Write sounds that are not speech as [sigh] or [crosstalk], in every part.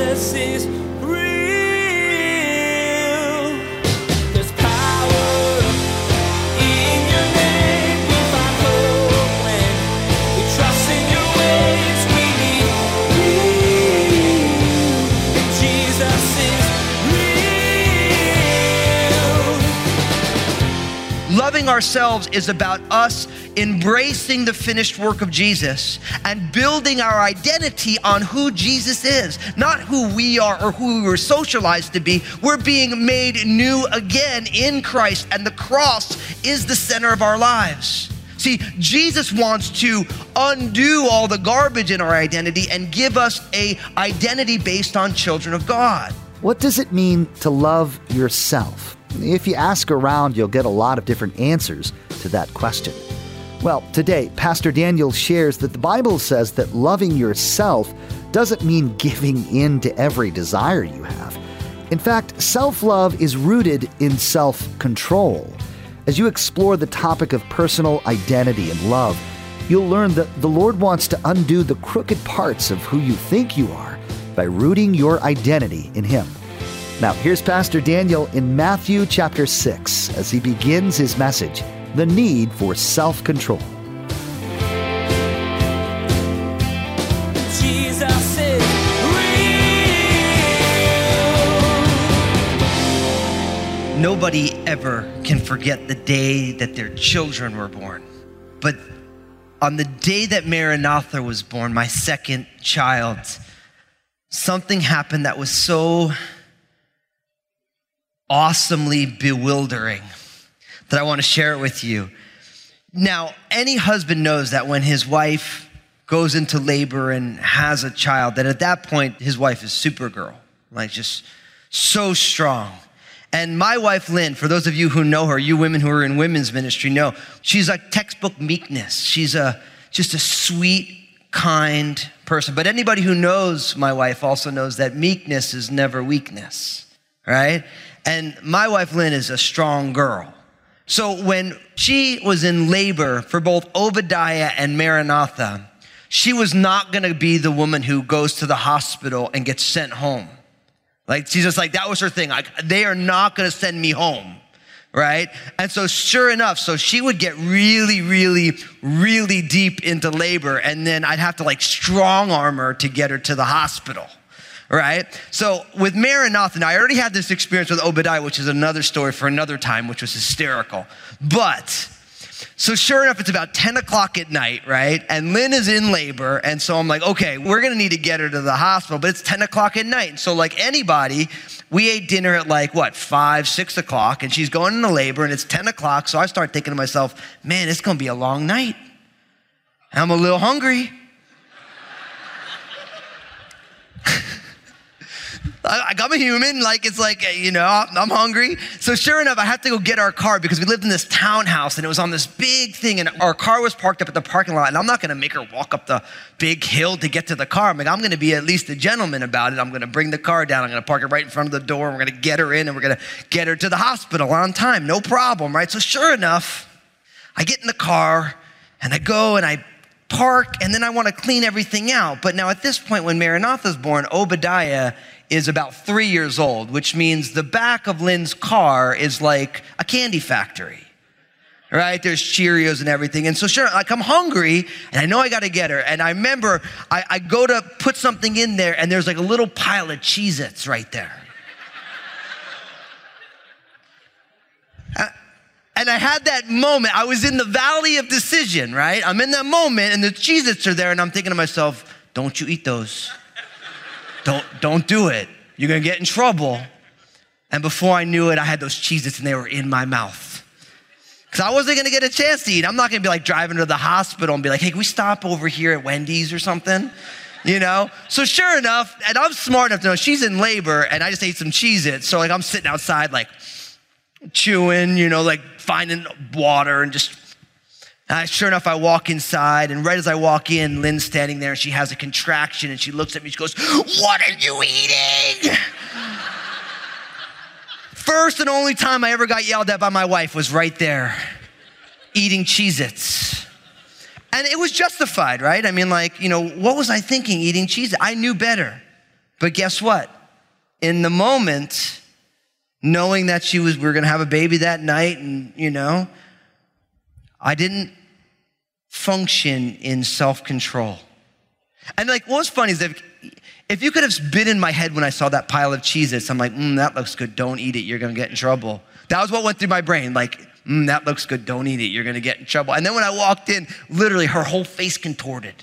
Jesus is Loving ourselves is about us embracing the finished work of Jesus and building our identity on who Jesus is, not who we are or who we were socialized to be. We're being made new again in Christ, and the cross is the center of our lives. See, Jesus wants to undo all the garbage in our identity and give us a identity based on children of God. What does it mean to love yourself? If you ask around, you'll get a lot of different answers to that question. Well, today, Pastor Daniel shares that the Bible says that loving yourself doesn't mean giving in to every desire you have. In fact, self love is rooted in self control. As you explore the topic of personal identity and love, you'll learn that the Lord wants to undo the crooked parts of who you think you are by rooting your identity in Him. Now, here's Pastor Daniel in Matthew chapter 6 as he begins his message The Need for Self Control. Jesus is real. Nobody ever can forget the day that their children were born. But on the day that Maranatha was born, my second child, something happened that was so awesomely bewildering that I want to share it with you. Now, any husband knows that when his wife goes into labor and has a child, that at that point, his wife is Supergirl, like just so strong. And my wife, Lynn, for those of you who know her, you women who are in women's ministry know, she's like textbook meekness. She's a, just a sweet, kind person. But anybody who knows my wife also knows that meekness is never weakness, right? And my wife, Lynn, is a strong girl. So when she was in labor for both Obadiah and Maranatha, she was not going to be the woman who goes to the hospital and gets sent home. Like she's just like that was her thing. Like they are not going to send me home, right? And so sure enough, so she would get really, really, really deep into labor, and then I'd have to like strong arm her to get her to the hospital. Right? So with Maranatha, now I already had this experience with Obadiah, which is another story for another time, which was hysterical. But so sure enough, it's about 10 o'clock at night, right? And Lynn is in labor. And so I'm like, okay, we're going to need to get her to the hospital, but it's 10 o'clock at night. So like anybody, we ate dinner at like what, five, six o'clock, and she's going into labor and it's 10 o'clock. So I start thinking to myself, man, it's going to be a long night. I'm a little hungry. I'm a human. Like, it's like, eh, you know, I'm hungry. So, sure enough, I have to go get our car because we lived in this townhouse and it was on this big thing. And our car was parked up at the parking lot. And I'm not going to make her walk up the big hill to get to the car. I'm like, I'm going to be at least a gentleman about it. I'm going to bring the car down. I'm going to park it right in front of the door. We're going to get her in and we're going to get her to the hospital on time. No problem, right? So, sure enough, I get in the car and I go and I park and then I want to clean everything out. But now at this point, when Maranatha's born, Obadiah is about three years old, which means the back of Lynn's car is like a candy factory. Right? There's Cheerios and everything. And so, sure, like I'm hungry and I know I got to get her. And I remember I, I go to put something in there and there's like a little pile of Cheez Its right there. [laughs] And I had that moment. I was in the valley of decision, right? I'm in that moment, and the Cheez Its are there, and I'm thinking to myself, don't you eat those. Don't, don't do it. You're gonna get in trouble. And before I knew it, I had those Cheez Its and they were in my mouth. Because I wasn't gonna get a chance to eat. I'm not gonna be like driving to the hospital and be like, hey, can we stop over here at Wendy's or something? You know? So sure enough, and I'm smart enough to know she's in labor and I just ate some Cheez Its. So like I'm sitting outside like chewing, you know, like finding water and just sure enough, I walk inside, and right as I walk in, Lynn's standing there, and she has a contraction, and she looks at me. She goes, "What are you eating?" First and only time I ever got yelled at by my wife was right there, eating Cheez-Its. And it was justified, right? I mean, like, you know, what was I thinking eating Cheez-Its? I knew better. But guess what? In the moment, knowing that she was, we were going to have a baby that night, and, you know, I didn't function in self control. And like, what's funny is if, if you could have been in my head when I saw that pile of cheeses, I'm like, mm, that looks good. Don't eat it. You're going to get in trouble. That was what went through my brain. Like, mm, that looks good. Don't eat it. You're going to get in trouble. And then when I walked in, literally her whole face contorted.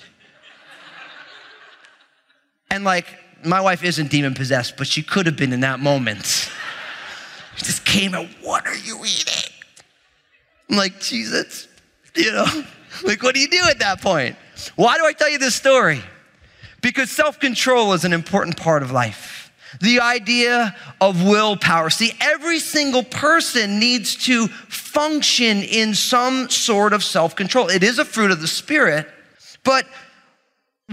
and like, my wife isn't demon possessed, but she could have been in that moment. She just came and, what are you eating? I'm like, Jesus, you know, like, what do you do at that point? Why do I tell you this story? Because self control is an important part of life. The idea of willpower. See, every single person needs to function in some sort of self control. It is a fruit of the Spirit, but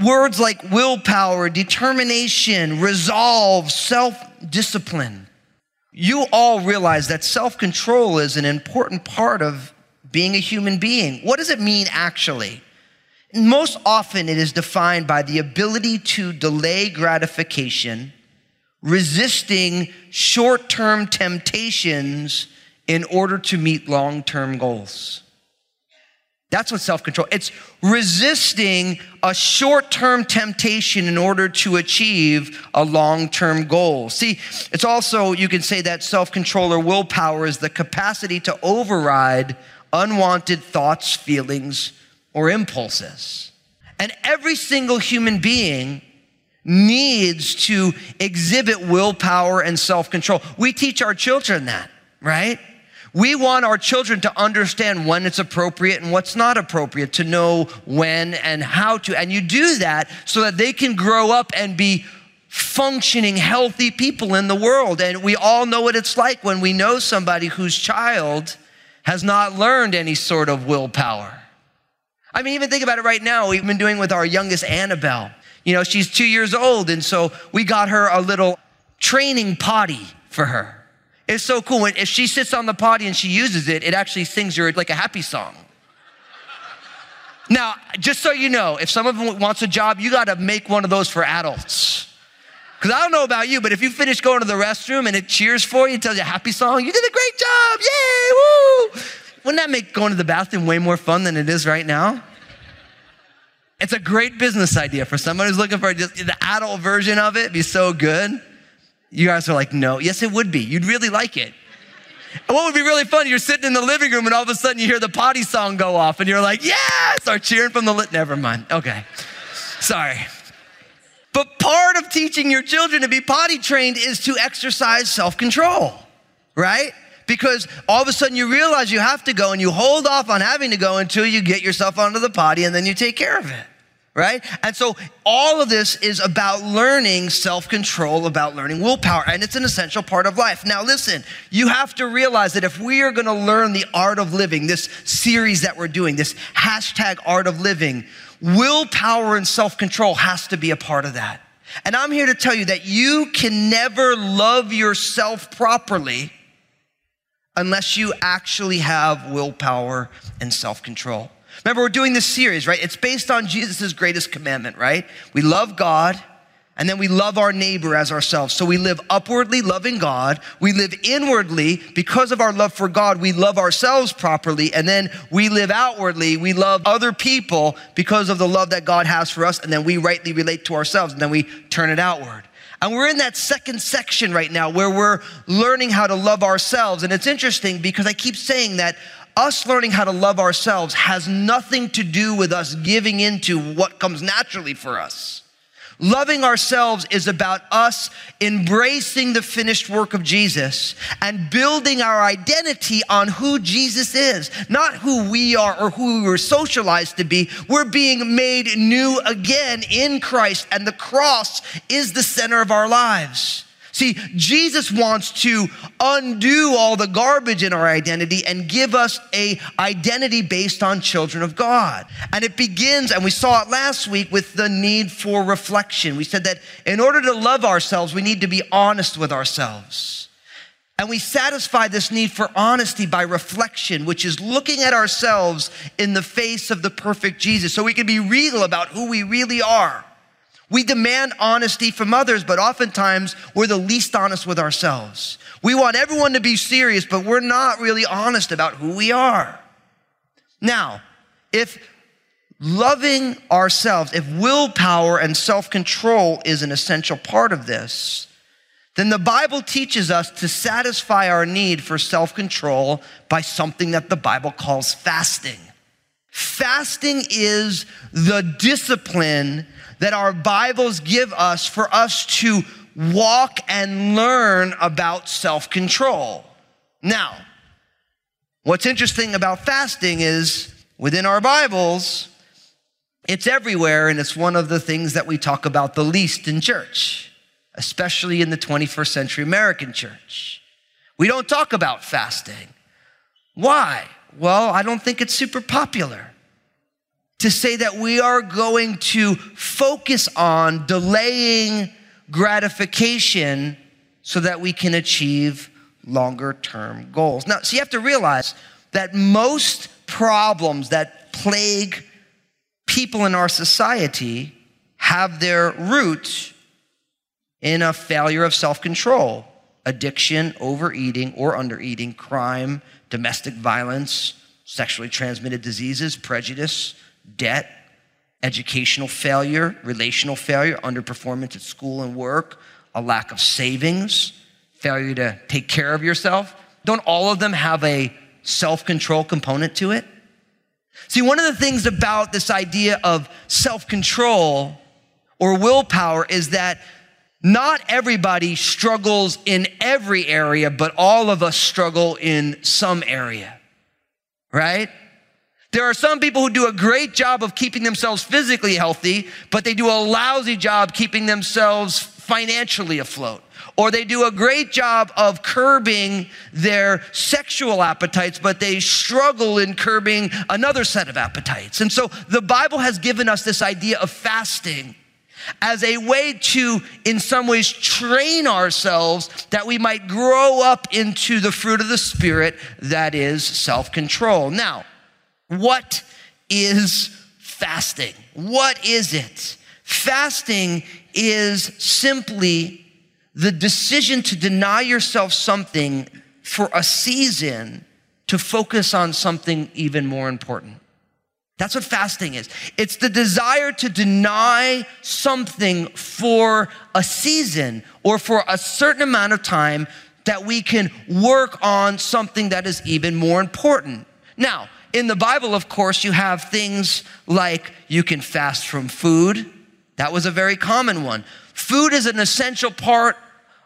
words like willpower, determination, resolve, self discipline, you all realize that self control is an important part of being a human being. What does it mean actually? Most often, it is defined by the ability to delay gratification, resisting short term temptations in order to meet long term goals. That's what self control. It's resisting a short term temptation in order to achieve a long term goal. See, it's also, you can say that self control or willpower is the capacity to override unwanted thoughts, feelings, or impulses. And every single human being needs to exhibit willpower and self control. We teach our children that, right? We want our children to understand when it's appropriate and what's not appropriate, to know when and how to. And you do that so that they can grow up and be functioning, healthy people in the world. And we all know what it's like when we know somebody whose child has not learned any sort of willpower. I mean, even think about it right now. We've been doing with our youngest Annabelle. You know, she's two years old, and so we got her a little training potty for her. It's so cool. If she sits on the potty and she uses it, it actually sings her like a happy song. Now, just so you know, if someone wants a job, you got to make one of those for adults. Because I don't know about you, but if you finish going to the restroom and it cheers for you, tells you a happy song, you did a great job, yay, woo! Wouldn't that make going to the bathroom way more fun than it is right now? It's a great business idea for someone who's looking for just the adult version of it. Be so good. You guys are like, no. Yes, it would be. You'd really like it. And what would be really fun? You're sitting in the living room and all of a sudden you hear the potty song go off and you're like, yeah, start cheering from the lit. Never mind. Okay. Sorry. But part of teaching your children to be potty trained is to exercise self control, right? Because all of a sudden you realize you have to go and you hold off on having to go until you get yourself onto the potty and then you take care of it right? And so all of this is about learning self control, about learning willpower, and it's an essential part of life. Now, listen, you have to realize that if we are going to learn the art of living, this series that we're doing, this hashtag art of living, willpower and self control has to be a part of that. And I'm here to tell you that you can never love yourself properly unless you actually have willpower and self control. Remember, we're doing this series, right? It's based on Jesus' greatest commandment, right? We love God and then we love our neighbor as ourselves. So we live upwardly, loving God. We live inwardly because of our love for God. We love ourselves properly. And then we live outwardly. We love other people because of the love that God has for us. And then we rightly relate to ourselves and then we turn it outward. And we're in that second section right now where we're learning how to love ourselves. And it's interesting because I keep saying that us learning how to love ourselves has nothing to do with us giving into what comes naturally for us. Loving ourselves is about us embracing the finished work of Jesus and building our identity on who Jesus is, not who we are or who we were socialized to be. We're being made new again in Christ, and the cross is the center of our lives. See, Jesus wants to undo all the garbage in our identity and give us a identity based on children of God. And it begins, and we saw it last week with the need for reflection. We said that in order to love ourselves, we need to be honest with ourselves. And we satisfy this need for honesty by reflection, which is looking at ourselves in the face of the perfect Jesus so we can be real about who we really are. We demand honesty from others, but oftentimes we're the least honest with ourselves. We want everyone to be serious, but we're not really honest about who we are. Now, if loving ourselves, if willpower and self control is an essential part of this, then the Bible teaches us to satisfy our need for self control by something that the Bible calls fasting. Fasting is the discipline that our Bibles give us for us to walk and learn about self control. Now, what's interesting about fasting is within our Bibles, it's everywhere, and it's one of the things that we talk about the least in church, especially in the 21st century American church. We don't talk about fasting. Why? Well, I don't think it's super popular to say that we are going to focus on delaying gratification so that we can achieve longer term goals. Now, so you have to realize that most problems that plague people in our society have their roots in a failure of self control, addiction, overeating or undereating, crime, domestic violence, sexually transmitted diseases, prejudice, debt, educational failure, relational failure, underperformance at school and work, a lack of savings, failure to take care of yourself. Don't all of them have a self control component to it? See, one of the things about this idea of self control or willpower is that not everybody struggles in every area, but all of us struggle in some area, right? There are some people who do a great job of keeping themselves physically healthy, but they do a lousy job keeping themselves financially afloat. Or they do a great job of curbing their sexual appetites, but they struggle in curbing another set of appetites. And so the Bible has given us this idea of fasting as a way to, in some ways, train ourselves that we might grow up into the fruit of the Spirit that is self control. Now, what is fasting? What is it? Fasting is simply the decision to deny yourself something for a season to focus on something even more important. That's what fasting is. It's the desire to deny something for a season or for a certain amount of time that we can work on something that is even more important. Now, in the Bible, of course, you have things like you can fast from food. That was a very common one. Food is an essential part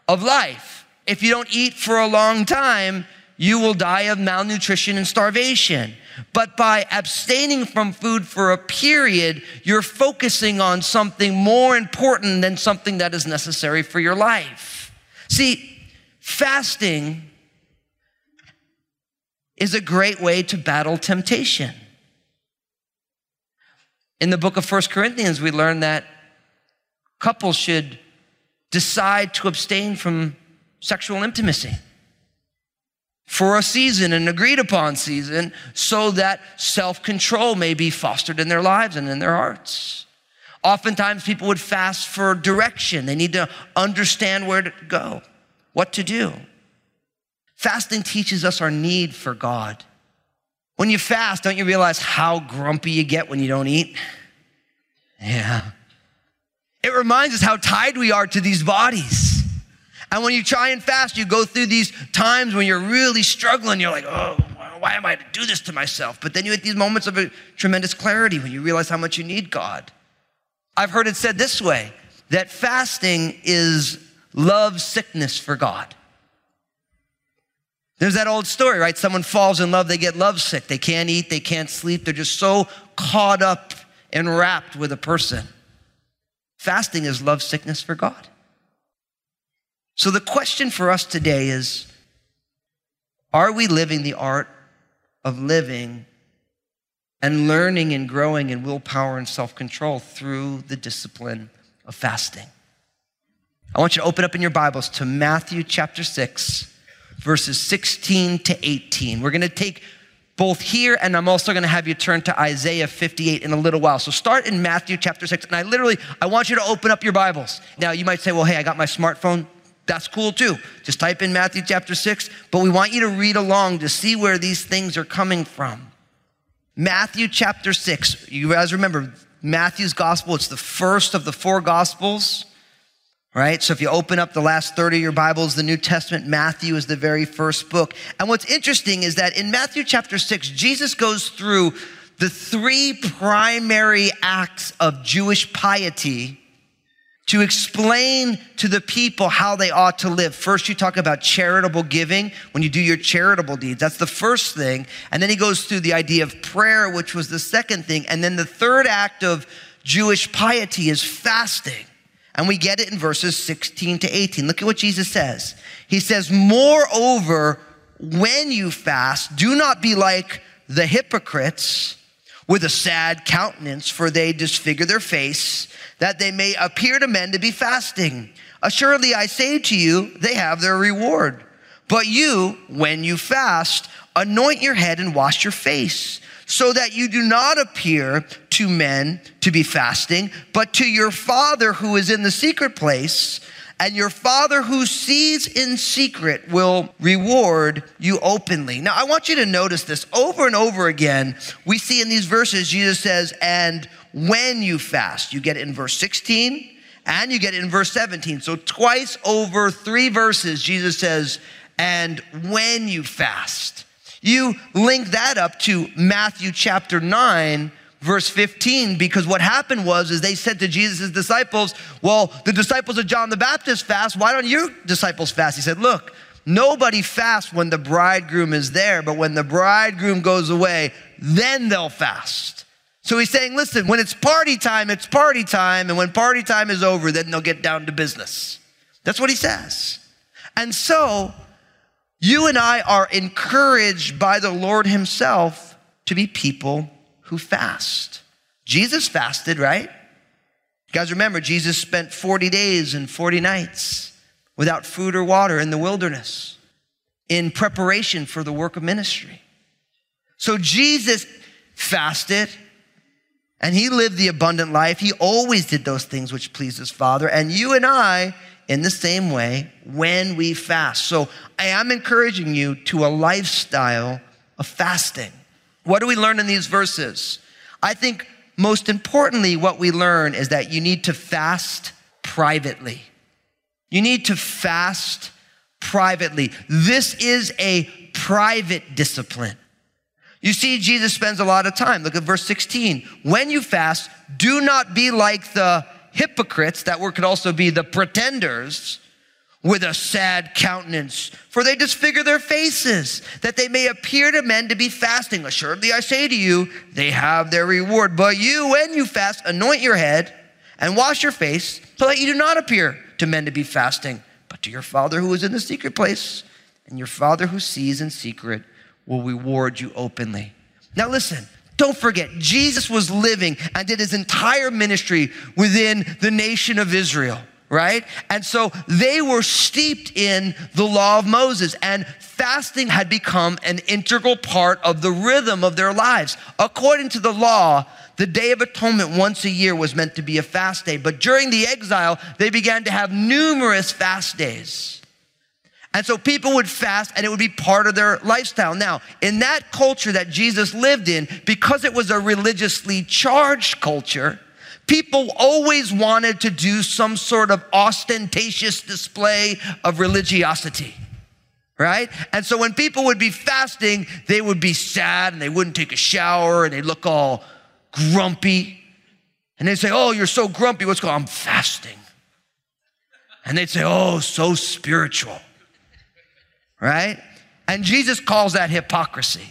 of life. If you don't eat for a long time, you will die of malnutrition and starvation. But by abstaining from food for a period, you're focusing on something more important than something that is necessary for your life. See, fasting is a great way to battle temptation. In the book of First Corinthians, we learn that couples should decide to abstain from sexual intimacy for a season, an agreed upon season, so that self control may be fostered in their lives and in their hearts. Oftentimes, people would fast for direction. They need to understand where to go, what to do. Fasting teaches us our need for God. When you fast, don't you realize how grumpy you get when you don't eat? Yeah. It reminds us how tied we are to these bodies. And when you try and fast, you go through these times when you're really struggling. You're like, oh, why am I to do this to myself? But then you hit these moments of tremendous clarity when you realize how much you need God. I've heard it said this way that fasting is love sickness for God. There's that old story, right? Someone falls in love, they get lovesick. They can't eat, they can't sleep. They're just so caught up and wrapped with a person. Fasting is love sickness for God. So the question for us today is Are we living the art of living and learning and growing in willpower and self control through the discipline of fasting? I want you to open up in your Bibles to Matthew chapter 6 verses 16 to 18. We're going to take both here and I'm also going to have you turn to Isaiah 58 in a little while. So start in Matthew chapter 6 and I literally I want you to open up your Bibles. Now you might say, "Well, hey, I got my smartphone." That's cool too. Just type in Matthew chapter 6, but we want you to read along to see where these things are coming from. Matthew chapter 6. You guys remember Matthew's gospel, it's the first of the four gospels right? So if you open up the last 30 of your Bibles, the New Testament, Matthew is the very first book. And what's interesting is that in Matthew chapter 6, Jesus goes through the three primary acts of Jewish piety to explain to the people how they ought to live. First, you talk about charitable giving when you do your charitable deeds. That's the first thing. And then he goes through the idea of prayer, which was the second thing. And then the third act of Jewish piety is fasting. And we get it in verses 16 to 18. Look at what Jesus says. He says, Moreover, when you fast, do not be like the hypocrites with a sad countenance, for they disfigure their face, that they may appear to men to be fasting. Assuredly, I say to you, they have their reward. But you, when you fast, anoint your head and wash your face so that you do not appear to men to be fasting, but to your Father who is in the secret place. And your Father who sees in secret will reward you openly. Now, I want you to notice this over and over again. We see in these verses, Jesus says, and when you fast, you get it in verse 16 and you get it in verse 17. So, twice over three verses, Jesus says, and when you fast. You link that up to Matthew chapter 9 verse 15 because what happened was is they said to Jesus' disciples, "Well, the disciples of John the Baptist fast, why don't your disciples fast?" He said, "Look, nobody fasts when the bridegroom is there, but when the bridegroom goes away, then they'll fast." So he's saying, "Listen, when it's party time, it's party time, and when party time is over, then they'll get down to business." That's what he says. And so, you and I are encouraged by the Lord Himself to be people who fast. Jesus fasted, right? You guys remember, Jesus spent 40 days and 40 nights without food or water in the wilderness in preparation for the work of ministry. So Jesus fasted and he lived the abundant life. He always did those things which pleased his Father. And you and I, in the same way, when we fast. So I am encouraging you to a lifestyle of fasting. What do we learn in these verses? I think most importantly, what we learn is that you need to fast privately. You need to fast privately. This is a private discipline. You see, Jesus spends a lot of time. Look at verse 16. When you fast, do not be like the hypocrites, that word could also be the pretenders, with a sad countenance, for they disfigure their faces, that they may appear to men to be fasting. Assuredly, I say to you, they have their reward. But you, when you fast, anoint your head and wash your face, so that you do not appear to men to be fasting, but to your Father who is in the secret place. And your Father who sees in secret will reward you openly. Now, listen. Don't forget, Jesus was living and did his entire ministry within the nation of Israel right? And so they were steeped in the law of Moses, and fasting had become an integral part of the rhythm of their lives. According to the law, the Day of Atonement once a year was meant to be a fast day, but during the exile, they began to have numerous fast days. And so people would fast and it would be part of their lifestyle. Now, in that culture that Jesus lived in, because it was a religiously charged culture, people always wanted to do some sort of ostentatious display of religiosity right? And so when people would be fasting, they would be sad and they wouldn't take a shower and they look all grumpy. And they'd say, Oh, you're so grumpy. What's going on? I'm fasting. And they'd say, Oh, so spiritual, right? And Jesus calls that hypocrisy.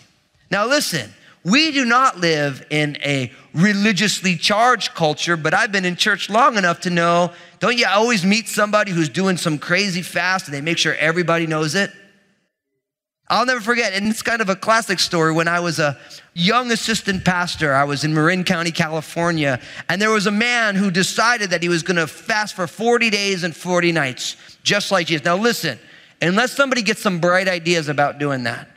Now, listen, we do not live in a religiously charged culture, but I've been in church long enough to know don't you always meet somebody who's doing some crazy fast and they make sure everybody knows it? I'll never forget, and it's kind of a classic story. When I was a young assistant pastor, I was in Marin County, California, and there was a man who decided that he was gonna fast for 40 days and 40 nights, just like Jesus. Now, listen, unless somebody gets some bright ideas about doing that,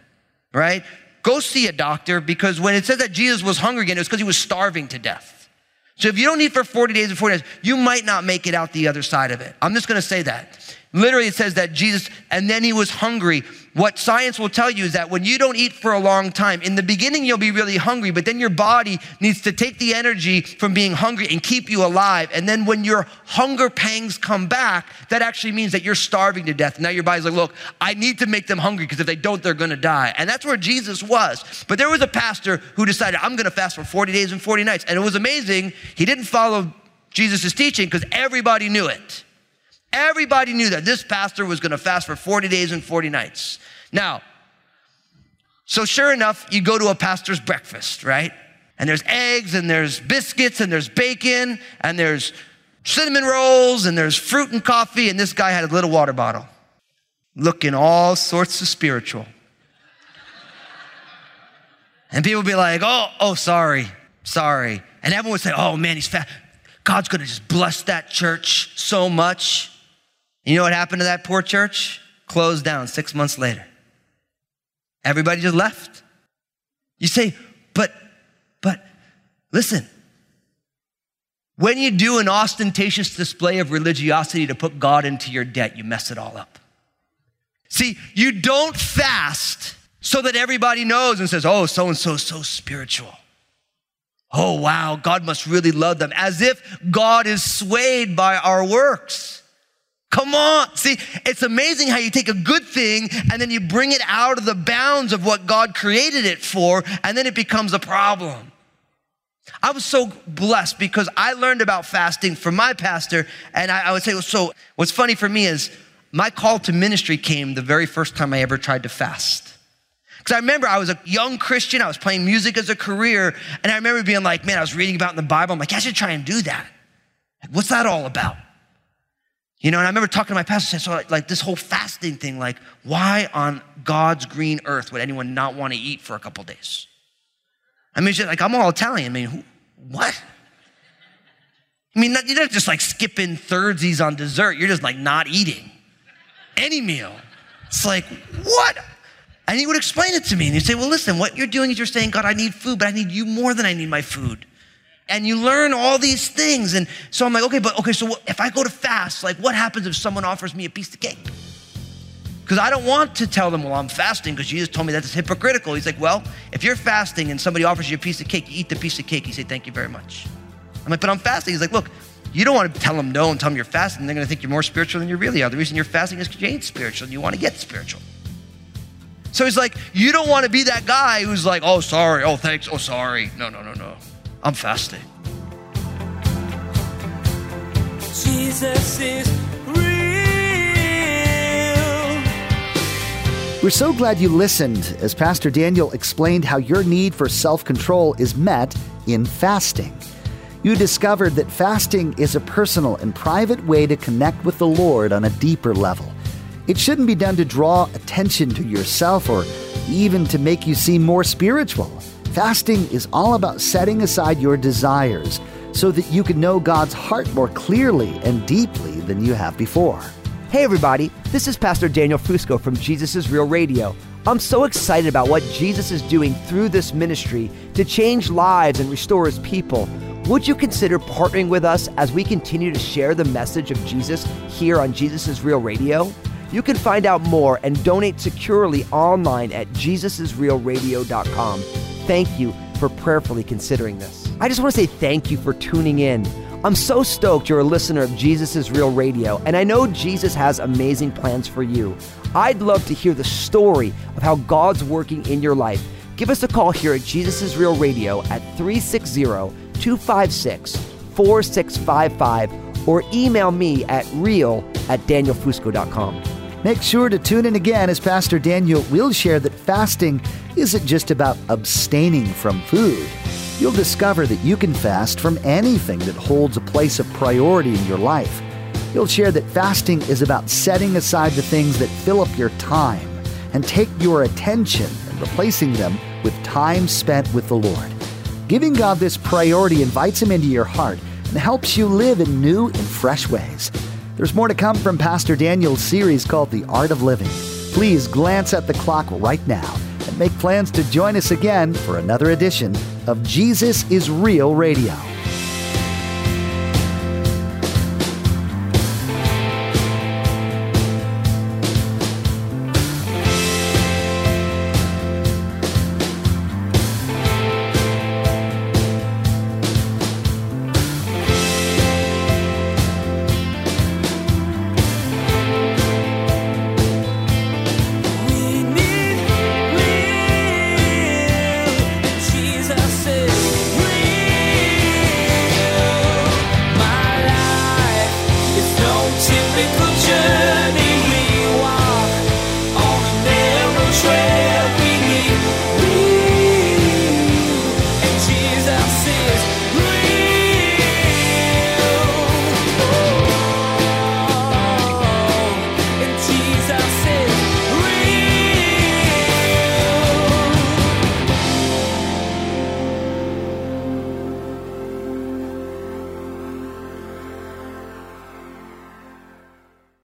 right? go see a doctor because when it says that Jesus was hungry again, it was because he was starving to death. So if you don't eat for 40 days and 40 days, you might not make it out the other side of it. I'm just to say that. Literally, it says that Jesus, and then he was hungry. What science will tell you is that when you don't eat for a long time, in the beginning, you'll be really hungry, but then your body needs to take the energy from being hungry and keep you alive. And then when your hunger pangs come back, that actually means that you're starving to death. Now your body's like, look, I need to make them hungry because if they don't, they're going to die. And that's where Jesus was. But there was a pastor who decided, I'm going to fast for 40 days and 40 nights. And it was amazing. He didn't follow Jesus' teaching because everybody knew it. Everybody knew that this pastor was going to fast for 40 days and 40 nights. Now, so sure enough, you go to a pastor's breakfast, right? And there's eggs and there's biscuits and there's bacon and there's cinnamon rolls and there's fruit and coffee. And this guy had a little water bottle looking all sorts of spiritual. And people be like, oh, oh, sorry, sorry. And everyone would say, oh man, he's fat. God's gonna just bless that church so much. You know what happened to that poor church? Closed down six months later. Everybody just left. You say, but, but, listen. When you do an ostentatious display of religiosity to put God into your debt, you mess it all up. See, you don't fast so that everybody knows and says, oh, so and so is so spiritual. Oh, wow, God must really love them, as if God is swayed by our works. Come on. See, it's amazing how you take a good thing and then you bring it out of the bounds of what God created it for, and then it becomes a problem. I was so blessed because I learned about fasting from my pastor, and I, I would say, so what's funny for me is my call to ministry came the very first time I ever tried to fast. Because I remember I was a young Christian, I was playing music as a career, and I remember being like, man, I was reading about in the Bible, I'm like, I should try and do that. Like, what's that all about? You know, and I remember talking to my pastor, so like, like this whole fasting thing, like, why on God's green earth would anyone not want to eat for a couple days? I mean, just, like, I'm all Italian. I mean, who, what? I mean, you're not just like skipping thirdsies on dessert. You're just like not eating any meal. It's like, what? And he would explain it to me. And he'd say, well, listen, what you're doing is you're saying, God, I need food, but I need you more than I need my food and you learn all these things. And so I'm like, okay, but okay, so if I go to fast, like what happens if someone offers me a piece of cake? Because I don't want to tell them, well, I'm fasting because Jesus told me that's hypocritical. He's like, well, if you're fasting and somebody offers you a piece of cake, you eat the piece of cake. You say, thank you very much. I'm like, but I'm fasting. He's like, look, you don't want to tell them no and tell them you're fasting. They're going to think you're more spiritual than you really are. The reason you're fasting is because you ain't spiritual and you want to get spiritual. So he's like, you don't want to be that guy who's like, oh, sorry, oh, thanks, oh, sorry. No, no, no, no. I'm fasting. Jesus is real. We're so glad you listened as Pastor Daniel explained how your need for self control is met in fasting. You discovered that fasting is a personal and private way to connect with the Lord on a deeper level. It shouldn't be done to draw attention to yourself or even to make you seem more spiritual. Fasting is all about setting aside your desires so that you can know God's heart more clearly and deeply than you have before. Hey, everybody, this is Pastor Daniel Fusco from Jesus is Real Radio. I'm so excited about what Jesus is doing through this ministry to change lives and restore his people. Would you consider partnering with us as we continue to share the message of Jesus here on Jesus is Real Radio? You can find out more and donate securely online at jesusisrealradio.com thank you for prayerfully considering this. I just want to say thank you for tuning in. I'm so stoked you're a listener of Jesus Real Radio, and I know Jesus has amazing plans for you. I'd love to hear the story of how God's working in your life. Give us a call here at Jesus Real Radio at 360 256 4655 or email me at real at danielfusco.com. Make sure to tune in again as Pastor Daniel will share that fasting isn't just about abstaining from food. You'll discover that you can fast from anything that holds a place of priority in your life. You'll share that fasting is about setting aside the things that fill up your time and take your attention and replacing them with time spent with the Lord. Giving God this priority invites Him into your heart and helps you live in new and fresh ways. There's more to come from Pastor Daniel's series called The Art of Living. Please glance at the clock right now and make plans to join us again for another edition of Jesus is Real Radio.